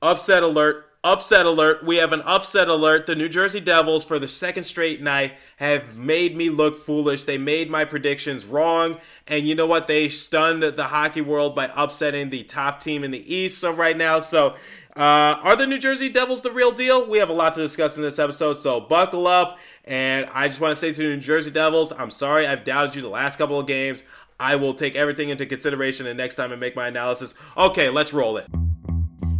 Upset alert. Upset alert. We have an upset alert. The New Jersey Devils, for the second straight night, have made me look foolish. They made my predictions wrong. And you know what? They stunned the hockey world by upsetting the top team in the East so right now. So, uh, are the New Jersey Devils the real deal? We have a lot to discuss in this episode. So, buckle up. And I just want to say to the New Jersey Devils, I'm sorry I've doubted you the last couple of games. I will take everything into consideration and next time I make my analysis. Okay, let's roll it.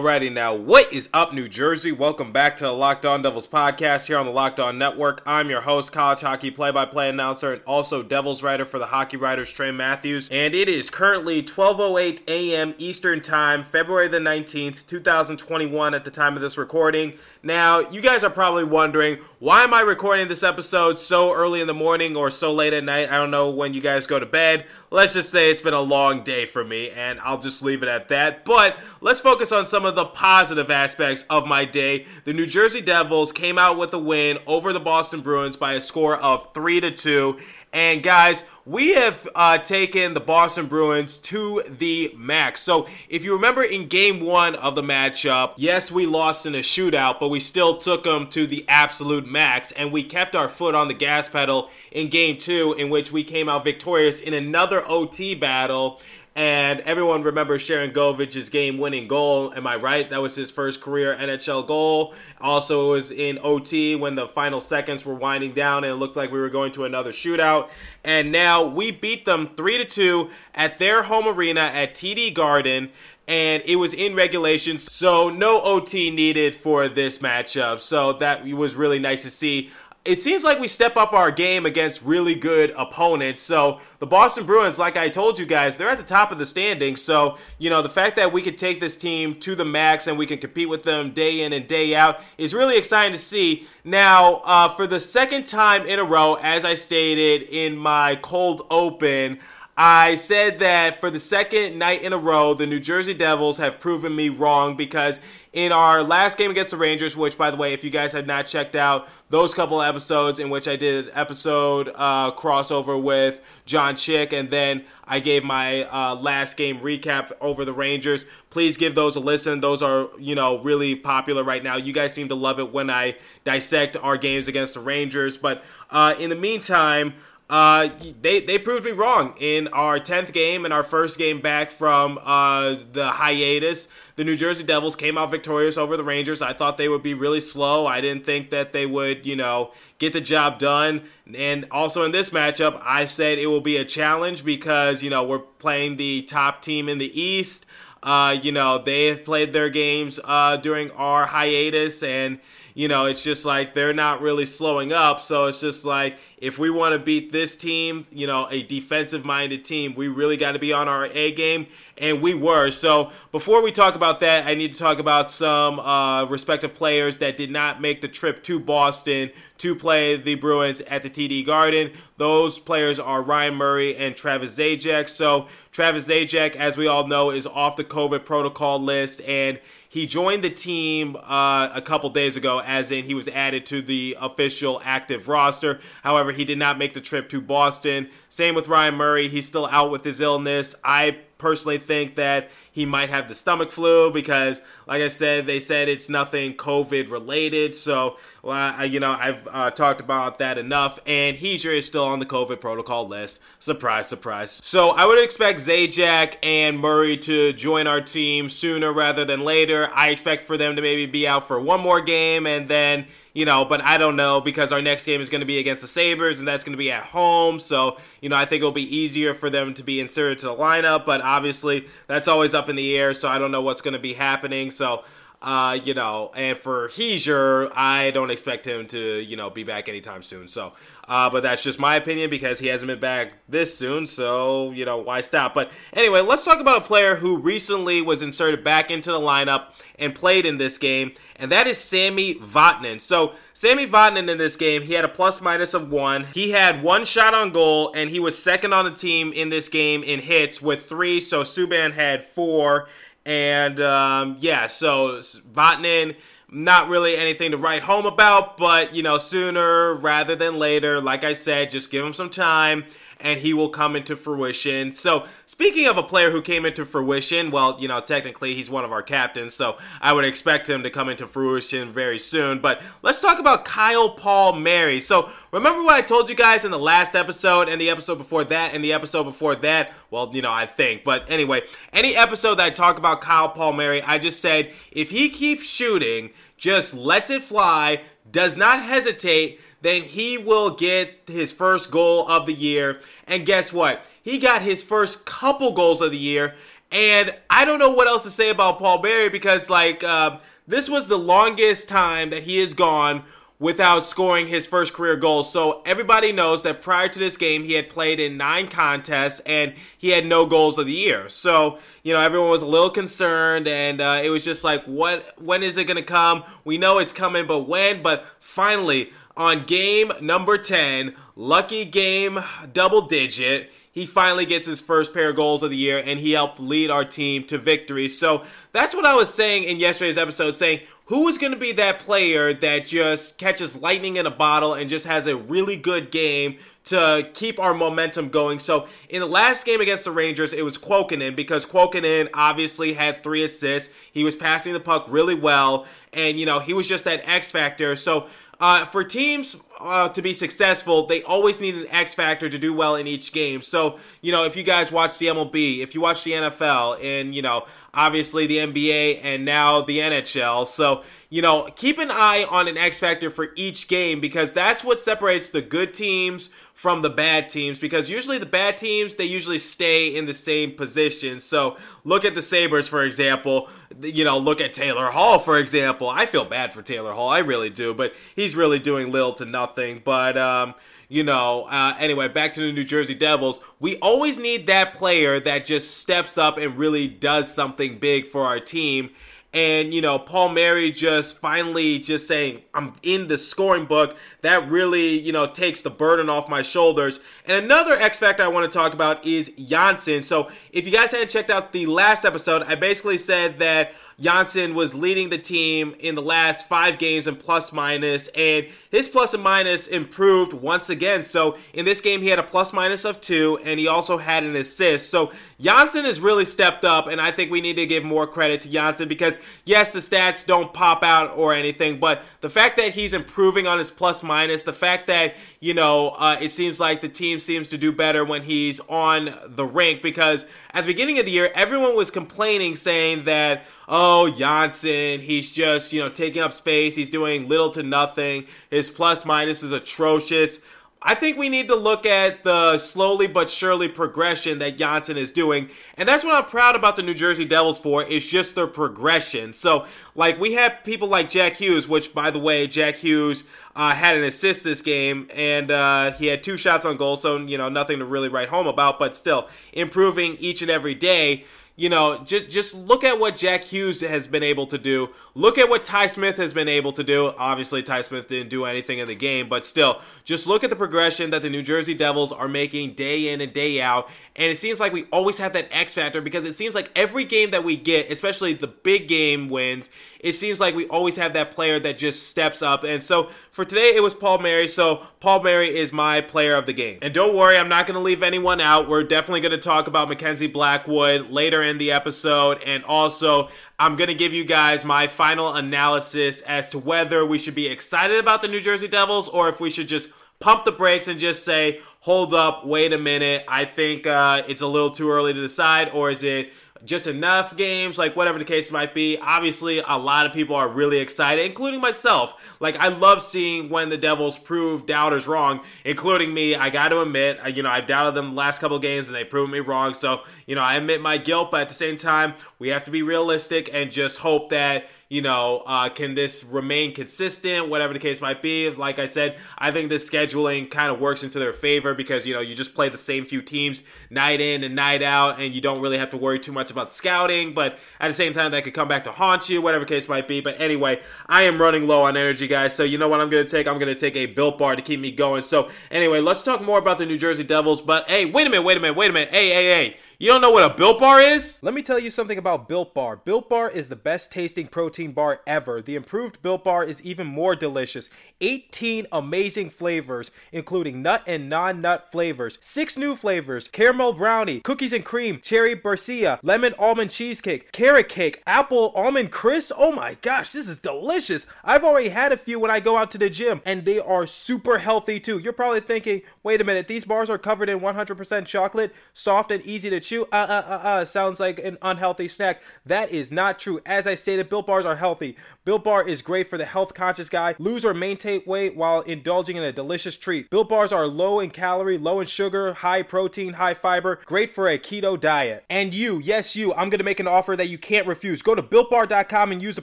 Alrighty, now what is up, New Jersey? Welcome back to the Locked On Devils podcast here on the Locked On Network. I'm your host, college hockey play-by-play announcer, and also Devils writer for the Hockey Writers, Trey Matthews. And it is currently 12:08 a.m. Eastern Time, February the 19th, 2021, at the time of this recording. Now, you guys are probably wondering why am I recording this episode so early in the morning or so late at night? I don't know when you guys go to bed. Let's just say it's been a long day for me, and I'll just leave it at that. But let's focus on some of the positive aspects of my day. The New Jersey Devils came out with a win over the Boston Bruins by a score of 3 to 2. And guys, we have uh, taken the Boston Bruins to the max. So if you remember in game one of the matchup, yes, we lost in a shootout, but we still took them to the absolute max. And we kept our foot on the gas pedal in game two, in which we came out victorious in another OT battle. And everyone remembers Sharangovich's game winning goal. Am I right? That was his first career NHL goal. Also, it was in OT when the final seconds were winding down and it looked like we were going to another shootout. And now we beat them 3 to 2 at their home arena at TD Garden and it was in regulation, so no OT needed for this matchup. So that was really nice to see. It seems like we step up our game against really good opponents. So the Boston Bruins, like I told you guys, they're at the top of the standings. So, you know, the fact that we could take this team to the max and we can compete with them day in and day out is really exciting to see. Now, uh, for the second time in a row, as I stated in my cold open, I said that for the second night in a row, the New Jersey Devils have proven me wrong because in our last game against the Rangers, which, by the way, if you guys have not checked out those couple episodes in which I did an episode uh, crossover with John Chick, and then I gave my uh, last game recap over the Rangers, please give those a listen. Those are, you know, really popular right now. You guys seem to love it when I dissect our games against the Rangers. But uh, in the meantime, uh, they they proved me wrong in our tenth game and our first game back from uh, the hiatus. The New Jersey Devils came out victorious over the Rangers. I thought they would be really slow. I didn't think that they would, you know, get the job done. And also in this matchup, I said it will be a challenge because you know we're playing the top team in the East. Uh, you know they have played their games uh, during our hiatus and you know, it's just like they're not really slowing up. So it's just like if we want to beat this team, you know, a defensive minded team, we really got to be on our A game. And we were. So before we talk about that, I need to talk about some uh, respective players that did not make the trip to Boston to play the Bruins at the TD Garden. Those players are Ryan Murray and Travis Zajac. So Travis Zajac, as we all know, is off the COVID protocol list and he joined the team uh, a couple days ago, as in he was added to the official active roster. However, he did not make the trip to Boston. Same with Ryan Murray. He's still out with his illness. I personally think that he might have the stomach flu because, like I said, they said it's nothing COVID related. So, uh, you know, I've uh, talked about that enough. And Hischier is still on the COVID protocol list. Surprise, surprise. So, I would expect Zajac and Murray to join our team sooner rather than later. I expect for them to maybe be out for one more game and then you know, but I don't know because our next game is going to be against the Sabres and that's going to be at home. So, you know, I think it'll be easier for them to be inserted to the lineup, but obviously that's always up in the air. So I don't know what's going to be happening. So, Uh, you know, and for Hischier, I don't expect him to, you know, be back anytime soon. So, uh, but that's just my opinion because he hasn't been back this soon. So, you know, why stop? But anyway, let's talk about a player who recently was inserted back into the lineup and played in this game, and that is Sami Vatanen. So, Sami Vatanen in this game, he had a plus minus of one. He had one shot on goal, and he was second on the team in this game in hits with three. So, Subban had four. And um, yeah, so Vatanen, not really anything to write home about, but you know, sooner rather than later, like I said, just give him some time and he will come into fruition. So, speaking of a player who came into fruition, well, you know, technically he's one of our captains, so I would expect him to come into fruition very soon. But let's talk about Kyle Palmieri. So, remember what I told you guys in the last episode and the episode before that and the episode before that? Well, you know, I think. But anyway, any episode that I talk about Kyle Palmieri, I just said if he keeps shooting, just lets it fly, does not hesitate, then he will get his first goal of the year. And guess what? He got his first couple goals of the year. And I don't know what else to say about Palmieri because, like, uh, this was the longest time that he has gone without scoring his first career goal. So everybody knows that prior to this game, he had played in nine contests and he had no goals of the year. So you know everyone was a little concerned, and uh, it was just like, what? When is it gonna come? We know it's coming, but when? But finally, on game number 10, lucky game double digit. He finally gets his first pair of goals of the year and he helped lead our team to victory. So that's what I was saying in yesterday's episode saying who is going to be that player that just catches lightning in a bottle and just has a really good game to keep our momentum going. So in the last game against the Rangers, it was Kuokkanen because Kuokkanen obviously had three assists. He was passing the puck really well, and you know he was just that X factor. So uh, for teams uh, to be successful, they always need an X factor to do well in each game. So, you know, if you guys watch the MLB, if you watch the NFL, and, you know, obviously the NBA and now the NHL. So, you know, keep an eye on an X factor for each game because that's what separates the good teams from the bad teams because usually the bad teams they usually stay in the same position. So look at the Sabres for example. You know, look at Taylor Hall for example. I feel bad for Taylor Hall, I really do, but he's really doing little to nothing. But um, you know, uh, anyway, back to the New Jersey Devils. We always need that player that just steps up and really does something big for our team and you know Palmieri just finally just saying I'm in the scoring book that really you know takes the burden off my shoulders and another X factor I want to talk about is Johnsson so if you guys hadn't checked out the last episode I basically said that Johnsson was leading the team in the last five games in plus minus, and his plus and minus improved once again. So in this game, he had a plus minus of two, and he also had an assist. So Johnsson has really stepped up, and I think we need to give more credit to Johnsson because yes, the stats don't pop out or anything, but the fact that he's improving on his plus minus, the fact that you know uh, it seems like the team seems to do better when he's on the rink because at the beginning of the year, everyone was complaining, saying that oh, Johnsson, he's just, you know, taking up space. He's doing little to nothing. His plus minus is atrocious. I think we need to look at the slowly but surely progression that Johnsson is doing. And that's what I'm proud about the New Jersey Devils for, is just their progression. So, like, we have people like Jack Hughes, which, by the way, Jack Hughes uh, had an assist this game, and uh, he had two shots on goal, so, you know, nothing to really write home about, but still, improving each and every day you know, just just look at what Jack Hughes has been able to do. Look at what Ty Smith has been able to do. Obviously, Ty Smith didn't do anything in the game, but still, just look at the progression that the New Jersey Devils are making day in and day out. And it seems like we always have that X factor because it seems like every game that we get, especially the big game wins, it seems like we always have that player that just steps up. And so for today, it was Palmieri. So Palmieri is my player of the game. And don't worry, I'm not going to leave anyone out. We're definitely going to talk about Mackenzie Blackwood later in the episode. And also, I'm going to give you guys my final analysis as to whether we should be excited about the New Jersey Devils or if we should just pump the brakes and just say, hold up, wait a minute. I think uh, it's a little too early to decide, or is it just enough games, like whatever the case might be. Obviously, a lot of people are really excited, including myself. Like, I love seeing when the Devils prove doubters wrong, including me. I got to admit, you know, I've doubted them the last couple games and they proved me wrong. So, you know, I admit my guilt, but at the same time, we have to be realistic and just hope that you know, uh, can this remain consistent, whatever the case might be. Like I said, I think this scheduling kind of works into their favor because, you know, you just play the same few teams night in and night out, and you don't really have to worry too much about scouting. But at the same time, that could come back to haunt you, whatever case might be. But anyway, I am running low on energy, guys. So you know what I'm going to take? I'm going to take a Built Bar to keep me going. So anyway, let's talk more about the New Jersey Devils. But hey, wait a minute, wait a minute, wait a minute. Hey, hey, hey. You don't know what a Built Bar is? Let me tell you something about Built Bar. Built Bar is the best tasting protein bar ever. The improved Built Bar is even more delicious. 18 amazing flavors, including nut and non nut flavors. Six new flavors caramel brownie, cookies and cream, cherry barcia, lemon almond cheesecake, carrot cake, apple almond crisp. Oh my gosh, this is delicious. I've already had a few when I go out to the gym, and they are super healthy too. You're probably thinking, wait a minute, these bars are covered in 100% chocolate, soft and easy to chew. Uh, uh, uh, uh, sounds like an unhealthy snack. That is not true. As I stated, Built Bars are healthy. Built Bar is great for the health conscious guy. Lose or maintain weight while indulging in a delicious treat. Built Bars are low in calorie, low in sugar, high protein, high fiber, great for a keto diet. And you, yes, you, I'm going to make an offer that you can't refuse. Go to builtbar.com and use the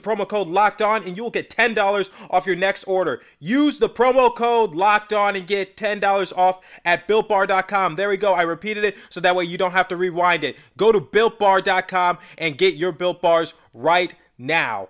promo code locked on, and you will get $10 off your next order. Use the promo code locked on and get $10 off at builtbar.com. There we go. I repeated it so that way you don't have to rewind it. Go to builtbar.com and get your built bars right now.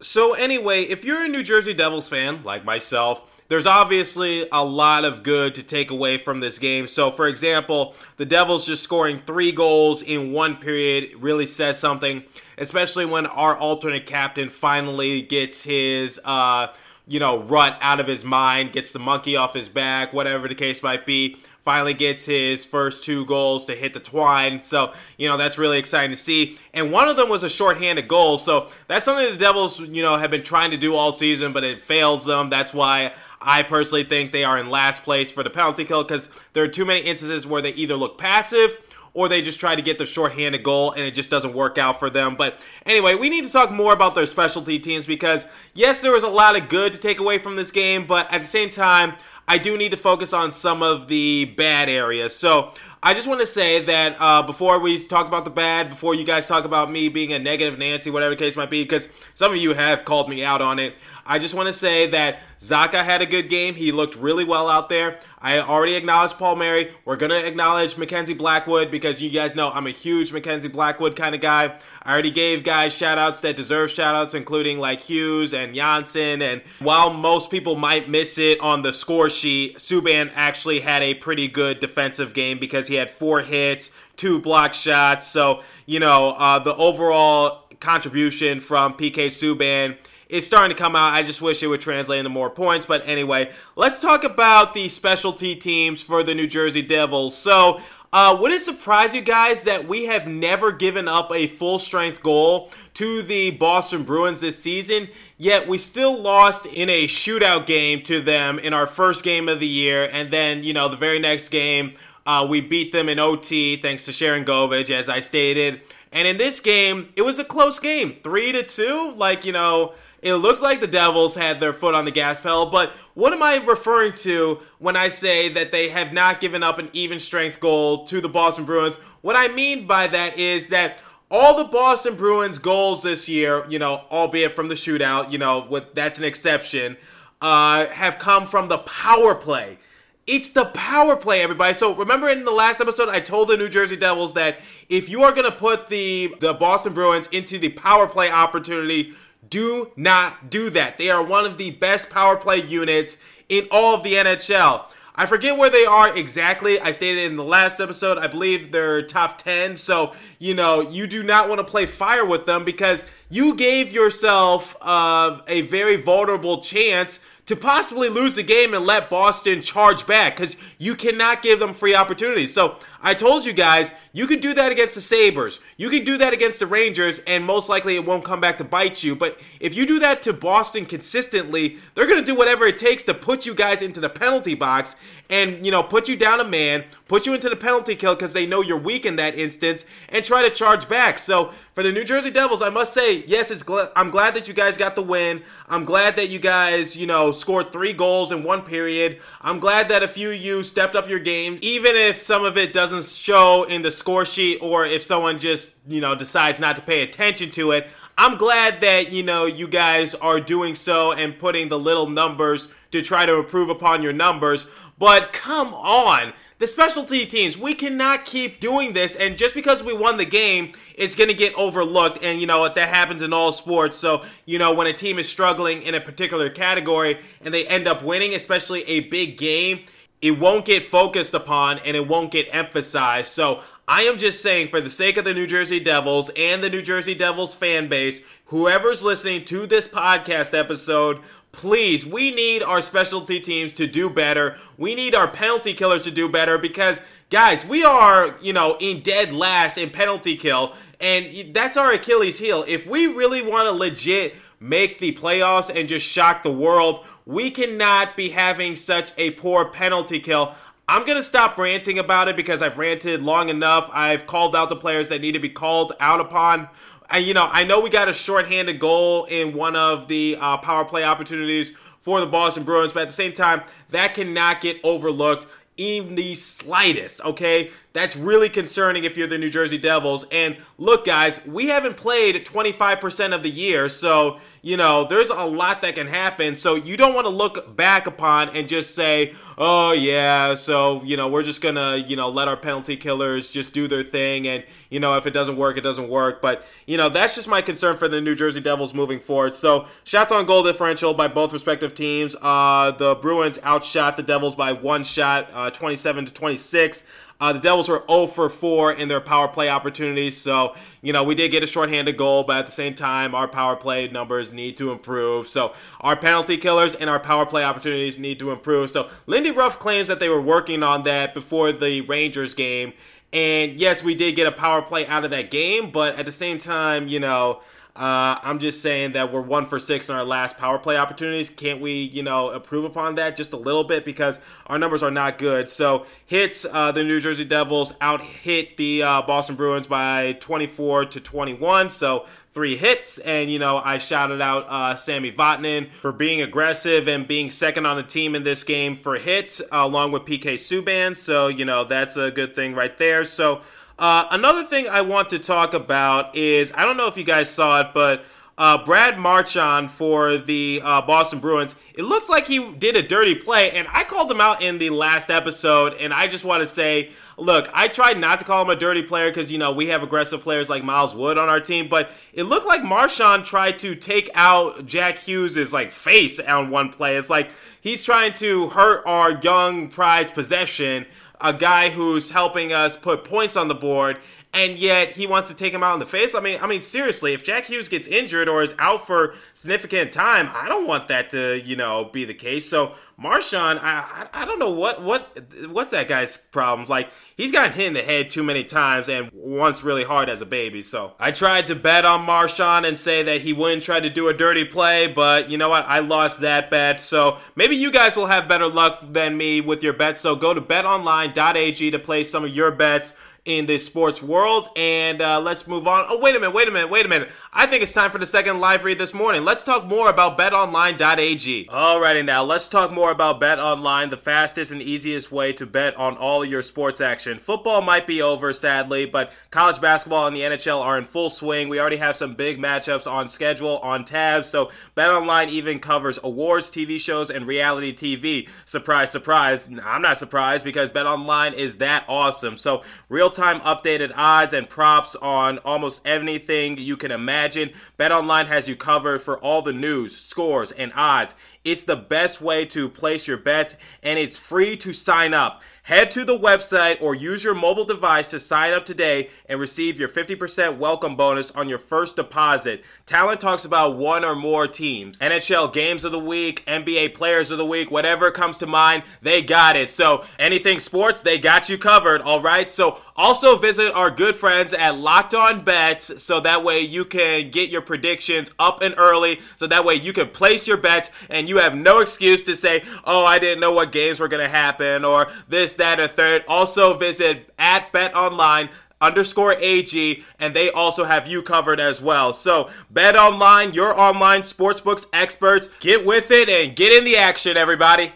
So anyway, if you're a New Jersey Devils fan like myself, there's obviously a lot of good to take away from this game. So, for example, the Devils just scoring three goals in one period really says something, especially when our alternate captain finally gets his, uh, you know, rut out of his mind, gets the monkey off his back, whatever the case might be finally gets his first two goals to hit the twine. So, you know, that's really exciting to see. And one of them was a shorthanded goal. So that's something the Devils, you know, have been trying to do all season, but it fails them. That's why I personally think they are in last place for the penalty kill because there are too many instances where they either look passive or they just try to get the shorthanded goal and it just doesn't work out for them. But anyway, we need to talk more about their specialty teams because, yes, there was a lot of good to take away from this game, but at the same time, I do need to focus on some of the bad areas. So I just want to say that uh, before we talk about the bad, before you guys talk about me being a negative Nancy, whatever the case might be, because some of you have called me out on it. I just want to say that Zacha had a good game. He looked really well out there. I already acknowledged Palmieri. We're going to acknowledge Mackenzie Blackwood because you guys know I'm a huge Mackenzie Blackwood kind of guy. I already gave guys shout outs that deserve shout outs, including like Hughes and Johnsson. And while most people might miss it on the score sheet, Subban actually had a pretty good defensive game because he had four hits, two block shots. So, you know, uh, the overall contribution from PK Subban is starting to come out. I just wish it would translate into more points. But anyway, let's talk about the specialty teams for the New Jersey Devils. So, uh, would it surprise you guys that we have never given up a full strength goal to the Boston Bruins this season? Yet we still lost in a shootout game to them in our first game of the year. And then, you know, the very next game, uh, we beat them in OT thanks to Sharangovich, as I stated. And in this game, it was a close game, three to two. Like, you know, it looks like the Devils had their foot on the gas pedal, but what am I referring to when I say that they have not given up an even strength goal to the Boston Bruins? What I mean by that is that all the Boston Bruins goals this year, you know, albeit from the shootout, you know, with that's an exception, uh, have come from the power play. It's the power play, everybody. So remember in the last episode, I told the New Jersey Devils that if you are going to put the the Boston Bruins into the power play opportunity, do not do that. They are one of the best power play units in all of the NHL. I forget where they are exactly. I stated in the last episode, I believe they're top 10. So, you know, you do not want to play fire with them because you gave yourself uh, a very vulnerable chance to possibly lose the game and let Boston charge back because you cannot give them free opportunities. So I told you guys, you could do that against the Sabres. You could do that against the Rangers, and most likely it won't come back to bite you. But if you do that to Boston consistently, they're going to do whatever it takes to put you guys into the penalty box and, you know, put you down a man, put you into the penalty kill because they know you're weak in that instance, and try to charge back. So for the New Jersey Devils, I must say, yes, it's gl- I'm glad that you guys got the win. I'm glad that you guys, you know, scored three goals in one period. I'm glad that a few of you stepped up your game, even if some of it doesn't show in the score sheet or if someone just, you know, decides not to pay attention to it, I'm glad that, you know, you guys are doing so and putting the little numbers to try to improve upon your numbers. But come on, the specialty teams, we cannot keep doing this. And just because we won the game, it's going to get overlooked. And, you know, that happens in all sports. So, you know, when a team is struggling in a particular category and they end up winning, especially a big game, it won't get focused upon and it won't get emphasized. So I am just saying, for the sake of the New Jersey Devils and the New Jersey Devils fan base, whoever's listening to this podcast episode, please, we need our specialty teams to do better. We need our penalty killers to do better because, guys, we are, you know, in dead last in penalty kill, and that's our Achilles heel. If we really want to legit make the playoffs and just shock the world, we cannot be having such a poor penalty kill. I'm going to stop ranting about it because I've ranted long enough. I've called out the players that need to be called out upon. And, you know, I know we got a shorthanded goal in one of the uh, power play opportunities for the Boston Bruins, but at the same time, that cannot get overlooked even the slightest, okay? That's really concerning if you're the New Jersey Devils. And look, guys, we haven't played 25% of the year, so, you know, there's a lot that can happen. So you don't want to look back upon and just say, oh, yeah, so, you know, we're just going to, you know, let our penalty killers just do their thing. And, you know, if it doesn't work, it doesn't work. But, you know, that's just my concern for the New Jersey Devils moving forward. So shots on goal differential by both respective teams. Uh, the Bruins outshot the Devils by one shot, uh, 27 to 26. Uh, the Devils were 0 for 4 in their power play opportunities. So, you know, we did get a shorthanded goal, but at the same time, our power play numbers need to improve. So, our penalty killers and our power play opportunities need to improve. So, Lindy Ruff claims that they were working on that before the Rangers game. And yes, we did get a power play out of that game, but at the same time, you know, uh, I'm just saying that we're one for six in our last power play opportunities. Can't we, you know, improve upon that just a little bit because our numbers are not good. So hits uh, the New Jersey Devils out hit the uh, Boston Bruins by 24 to 21. So three hits, and you know I shouted out uh, Sami Vatanen for being aggressive and being second on the team in this game for hits, uh, along with PK Subban. So you know that's a good thing right there. So. Uh, another thing I want to talk about is I don't know if you guys saw it, but uh, Brad Marchand for the uh, Boston Bruins. It looks like he did a dirty play, and I called him out in the last episode. And I just want to say, look, I tried not to call him a dirty player because you know we have aggressive players like Miles Wood on our team, but it looked like Marchand tried to take out Jack Hughes's like face on one play. It's like he's trying to hurt our young prize possession a guy who's helping us put points on the board and yet he wants to take him out in the face. I mean, I mean seriously, if Jack Hughes gets injured or is out for significant time, I don't want that to, you know, be the case. So Marchand, I, I, I don't know what what what's that guy's problems. Like he's gotten hit in the head too many times and once really hard as a baby. So I tried to bet on Marchand and say that he wouldn't try to do a dirty play, but you know what? I lost that bet. So maybe you guys will have better luck than me with your bets. So go to betonline.ag to place some of your bets in the sports world. And uh, let's move on. Oh, wait a minute, wait a minute, wait a minute. I think it's time for the second live read this morning. Let's talk more about betonline.ag. Alrighty, now let's talk more about betonline, the fastest and easiest way to bet on all your sports action. Football might be over, sadly, but college basketball and the NHL are in full swing. We already have some big matchups on schedule, on tabs. So betonline even covers awards, TV shows, and reality TV. Surprise, surprise. I'm not surprised because betonline is that awesome. So real time updated odds and props on almost anything you can imagine. BetOnline has you covered for all the news, scores, and odds. It's the best way to place your bets, and it's free to sign up. Head to the website or use your mobile device to sign up today and receive your 50% welcome bonus on your first deposit. Talent talks about one or more teams. NHL games of the week, NBA players of the week, whatever comes to mind, they got it. So anything sports, they got you covered, all right? So also visit our good friends at Locked On Bets so that way you can get your predictions up and early so that way you can place your bets and you have no excuse to say, "Oh, I didn't know what games were going to happen" or this that, or third. Also visit at Bet Online underscore AG, and they also have you covered as well. So, Bet Online, your online sportsbooks experts, get with it and get in the action, everybody.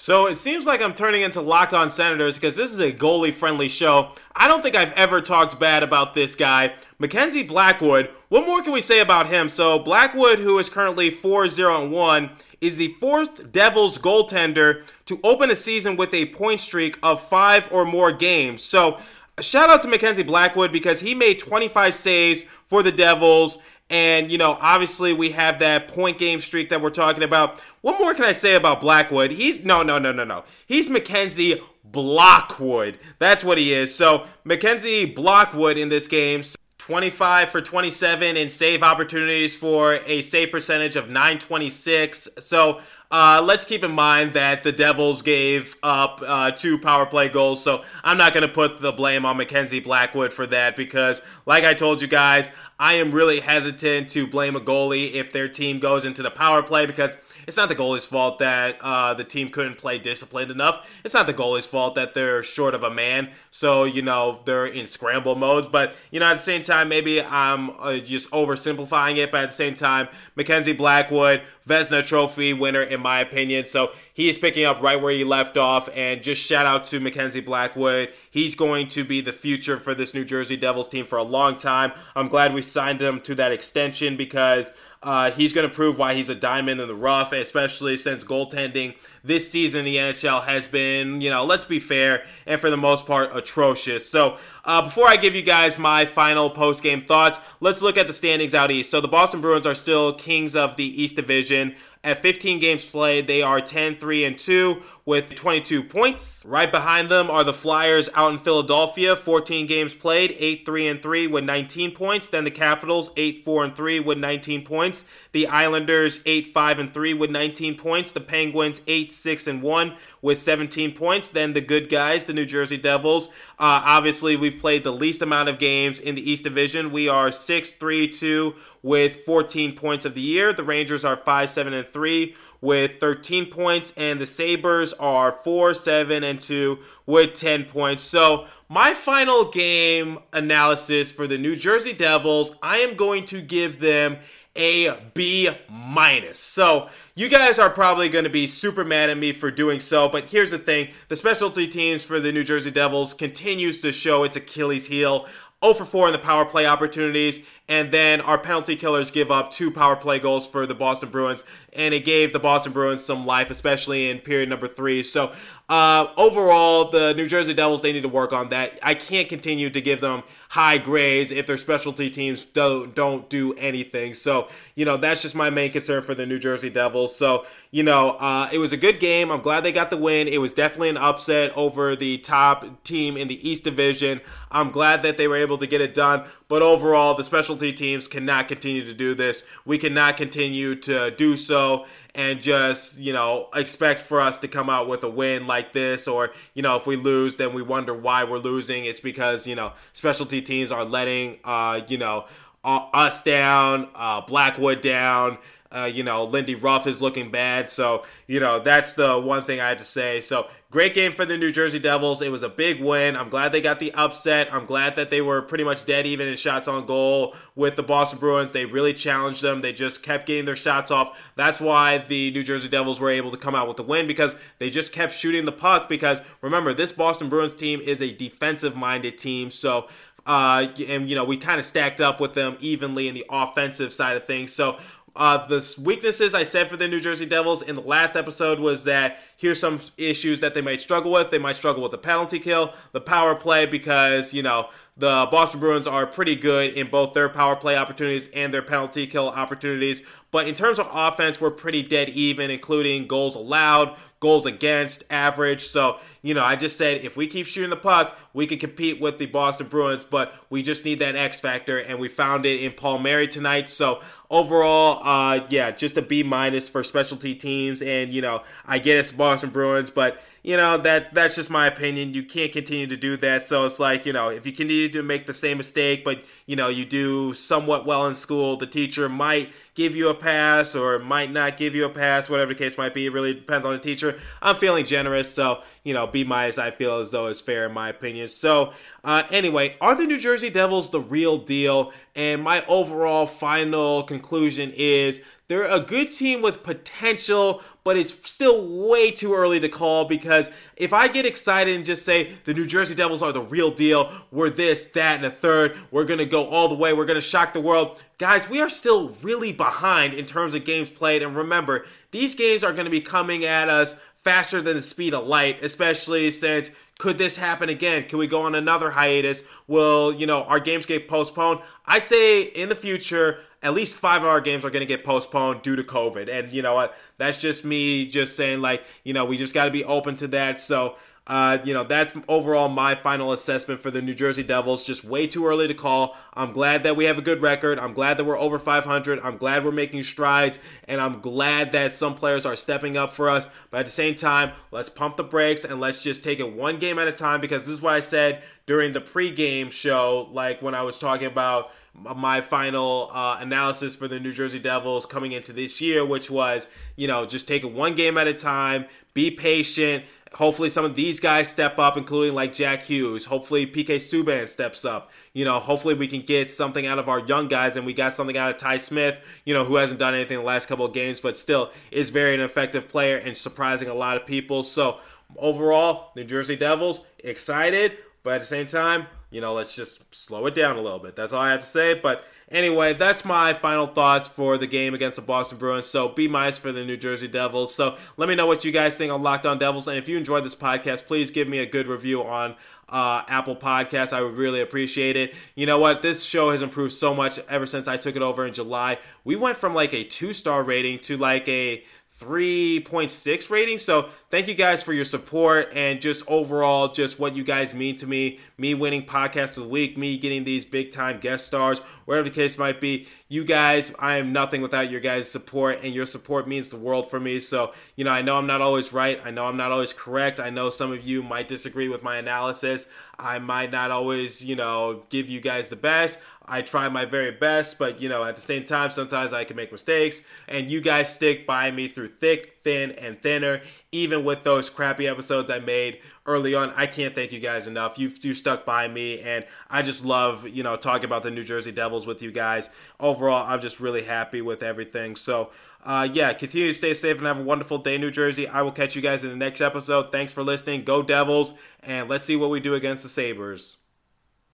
So it seems like I'm turning into Locked On Senators because this is a goalie friendly show. I don't think I've ever talked bad about this guy. Mackenzie Blackwood, what more can we say about him? So Blackwood, who is currently 4 0 1, is the fourth Devils goaltender to open a season with a point streak of five or more games. So shout out to Mackenzie Blackwood because he made 25 saves for the Devils. And, you know, obviously we have that point game streak that we're talking about. What more can I say about Blackwood? He's no, no, no, no, no. He's Mackenzie Blockwood. That's what he is. So, Mackenzie Blockwood in this game. 25 for 27 in save opportunities for a save percentage of 926. So uh, let's keep in mind that the Devils gave up uh, two power play goals. So I'm not going to put the blame on Mackenzie Blackwood for that because, like I told you guys, I am really hesitant to blame a goalie if their team goes into the power play because it's not the goalie's fault that uh, the team couldn't play disciplined enough. It's not the goalie's fault that they're short of a man, so you know they're in scramble modes. But you know, at the same time, maybe I'm uh, just oversimplifying it. But at the same time, Mackenzie Blackwood, Vezina Trophy winner, in my opinion. So he is picking up right where he left off. And just shout out to Mackenzie Blackwood. He's going to be the future for this New Jersey Devils team for a long time. I'm glad we signed him to that extension because uh, he's going to prove why he's a diamond in the rough, especially since goaltending this season in the NHL has been, you know, let's be fair, and for the most part, atrocious. So, uh, before I give you guys my final post game thoughts, let's look at the standings out east. So, the Boston Bruins are still kings of the East Division. At 15 games played, they are 10 3 and 2 with 22 points. Right behind them are the Flyers out in Philadelphia, 14 games played, 8 3 and 3 with 19 points. Then the Capitals 8 4 and 3 with 19 points. The Islanders 8 5 and 3 with 19 points. The Penguins 8 6 and 1 with 17 points. Then the good guys, the New Jersey Devils. Uh, obviously, we've played the least amount of games in the East Division. We are 6 3 2 with 14 points of the year. The Rangers are 5 7 and 3 with 13 points, and the Sabres are 4 7 and 2 with 10 points. So, my final game analysis for the New Jersey Devils, I am going to give them a B minus. So you guys are probably going to be super mad at me for doing so, but here's the thing: the specialty teams for the New Jersey Devils continues to show its Achilles heel. 0 for 4 in the power play opportunities, and then our penalty killers give up two power play goals for the Boston Bruins, and it gave the Boston Bruins some life, especially in period number three. So uh, overall, the New Jersey Devils they need to work on that. I can't continue to give them high grades if their specialty teams don't don't do anything. So you know that's just my main concern for the New Jersey Devils. So you know uh, it was a good game. I'm glad they got the win. It was definitely an upset over the top team in the East Division. I'm glad that they were able to get it done. But overall, the specialty teams cannot continue to do this. We cannot continue to do so and just, you know, expect for us to come out with a win like this. Or, you know, if we lose, then we wonder why we're losing. It's because, you know, specialty teams are letting, uh, you know, us down, uh, Blackwood down. Uh, you know, Lindy Ruff is looking bad. So, you know, that's the one thing I had to say. So, great game for the New Jersey Devils. It was a big win. I'm glad they got the upset. I'm glad that they were pretty much dead even in shots on goal with the Boston Bruins. They really challenged them. They just kept getting their shots off. That's why the New Jersey Devils were able to come out with the win because they just kept shooting the puck. Because remember, this Boston Bruins team is a defensive minded team. So, uh, and you know we kind of stacked up with them evenly in the offensive side of things. So uh, the weaknesses I said for the New Jersey Devils in the last episode was that here's some issues that they might struggle with. They might struggle with the penalty kill, the power play, because, you know, the Boston Bruins are pretty good in both their power play opportunities and their penalty kill opportunities. But in terms of offense, we're pretty dead even, including goals allowed, goals against, average. So, you know, I just said if we keep shooting the puck, we can compete with the Boston Bruins, but we just need that X factor, and we found it in Palmieri tonight. So overall, uh, yeah, just a B minus for specialty teams. And you know, I get it's Boston Bruins, but you know that that's just my opinion. You can't continue to do that. So it's like you know, if you continue to make the same mistake, but you know you do somewhat well in school, the teacher might give you a pass or might not give you a pass, whatever the case might be. It really depends on the teacher. I'm feeling generous, so you know, B minus I feel as though is fair in my opinion. So, uh, anyway, are the New Jersey Devils the real deal? And my overall final conclusion is they're a good team with potential, but it's still way too early to call because if I get excited and just say the New Jersey Devils are the real deal, we're this, that, and a third, we're going to go all the way, we're going to shock the world. Guys, we are still really behind in terms of games played. And remember, these games are going to be coming at us faster than the speed of light, especially since could this happen again? Can we go on another hiatus? Will, you know, our games get postponed? I'd say in the future, at least five of our games are going to get postponed due to COVID. And you know what? That's just me just saying, like, you know, we just got to be open to that. So, uh, you know, that's overall my final assessment for the New Jersey Devils. Just way too early to call. I'm glad that we have a good record. I'm glad that we're over 500. I'm glad we're making strides. And I'm glad that some players are stepping up for us. But at the same time, let's pump the brakes and let's just take it one game at a time because this is what I said during the pregame show, like when I was talking about my final uh, analysis for the New Jersey Devils coming into this year, which was, you know, just take one game at a time, be patient. Hopefully, some of these guys step up, including like Jack Hughes. Hopefully, PK Subban steps up. You know, hopefully, we can get something out of our young guys, and we got something out of Ty Smith, you know, who hasn't done anything the last couple of games, but still is very an effective player and surprising a lot of people. So, overall, New Jersey Devils, excited, but at the same time, you know, let's just slow it down a little bit. That's all I have to say. But anyway, that's my final thoughts for the game against the Boston Bruins. So B minus for the New Jersey Devils. So let me know what you guys think on Locked On Devils. And if you enjoyed this podcast, please give me a good review on uh, Apple Podcasts. I would really appreciate it. You know what? This show has improved so much ever since I took it over in July. We went from like a two star rating to like a 3.6 rating. So thank you guys for your support and just overall just what you guys mean to me. Me winning podcast of the week, me getting these big time guest stars, whatever the case might be. You guys, I am nothing without your guys' support, and your support means the world for me. So, you know, I know I'm not always right. I know I'm not always correct. I know some of you might disagree with my analysis. I might not always, you know, give you guys the best. I try my very best, but you know, at the same time, sometimes I can make mistakes. And you guys stick by me through thick, thin, and thinner. Even with those crappy episodes I made early on, I can't thank you guys enough. You you stuck by me, and I just love you know talking about the New Jersey Devils with you guys. Overall, I'm just really happy with everything. So. Uh, yeah, continue to stay safe and have a wonderful day, New Jersey. I will catch you guys in the next episode. Thanks for listening. Go Devils, and let's see what we do against the Sabres.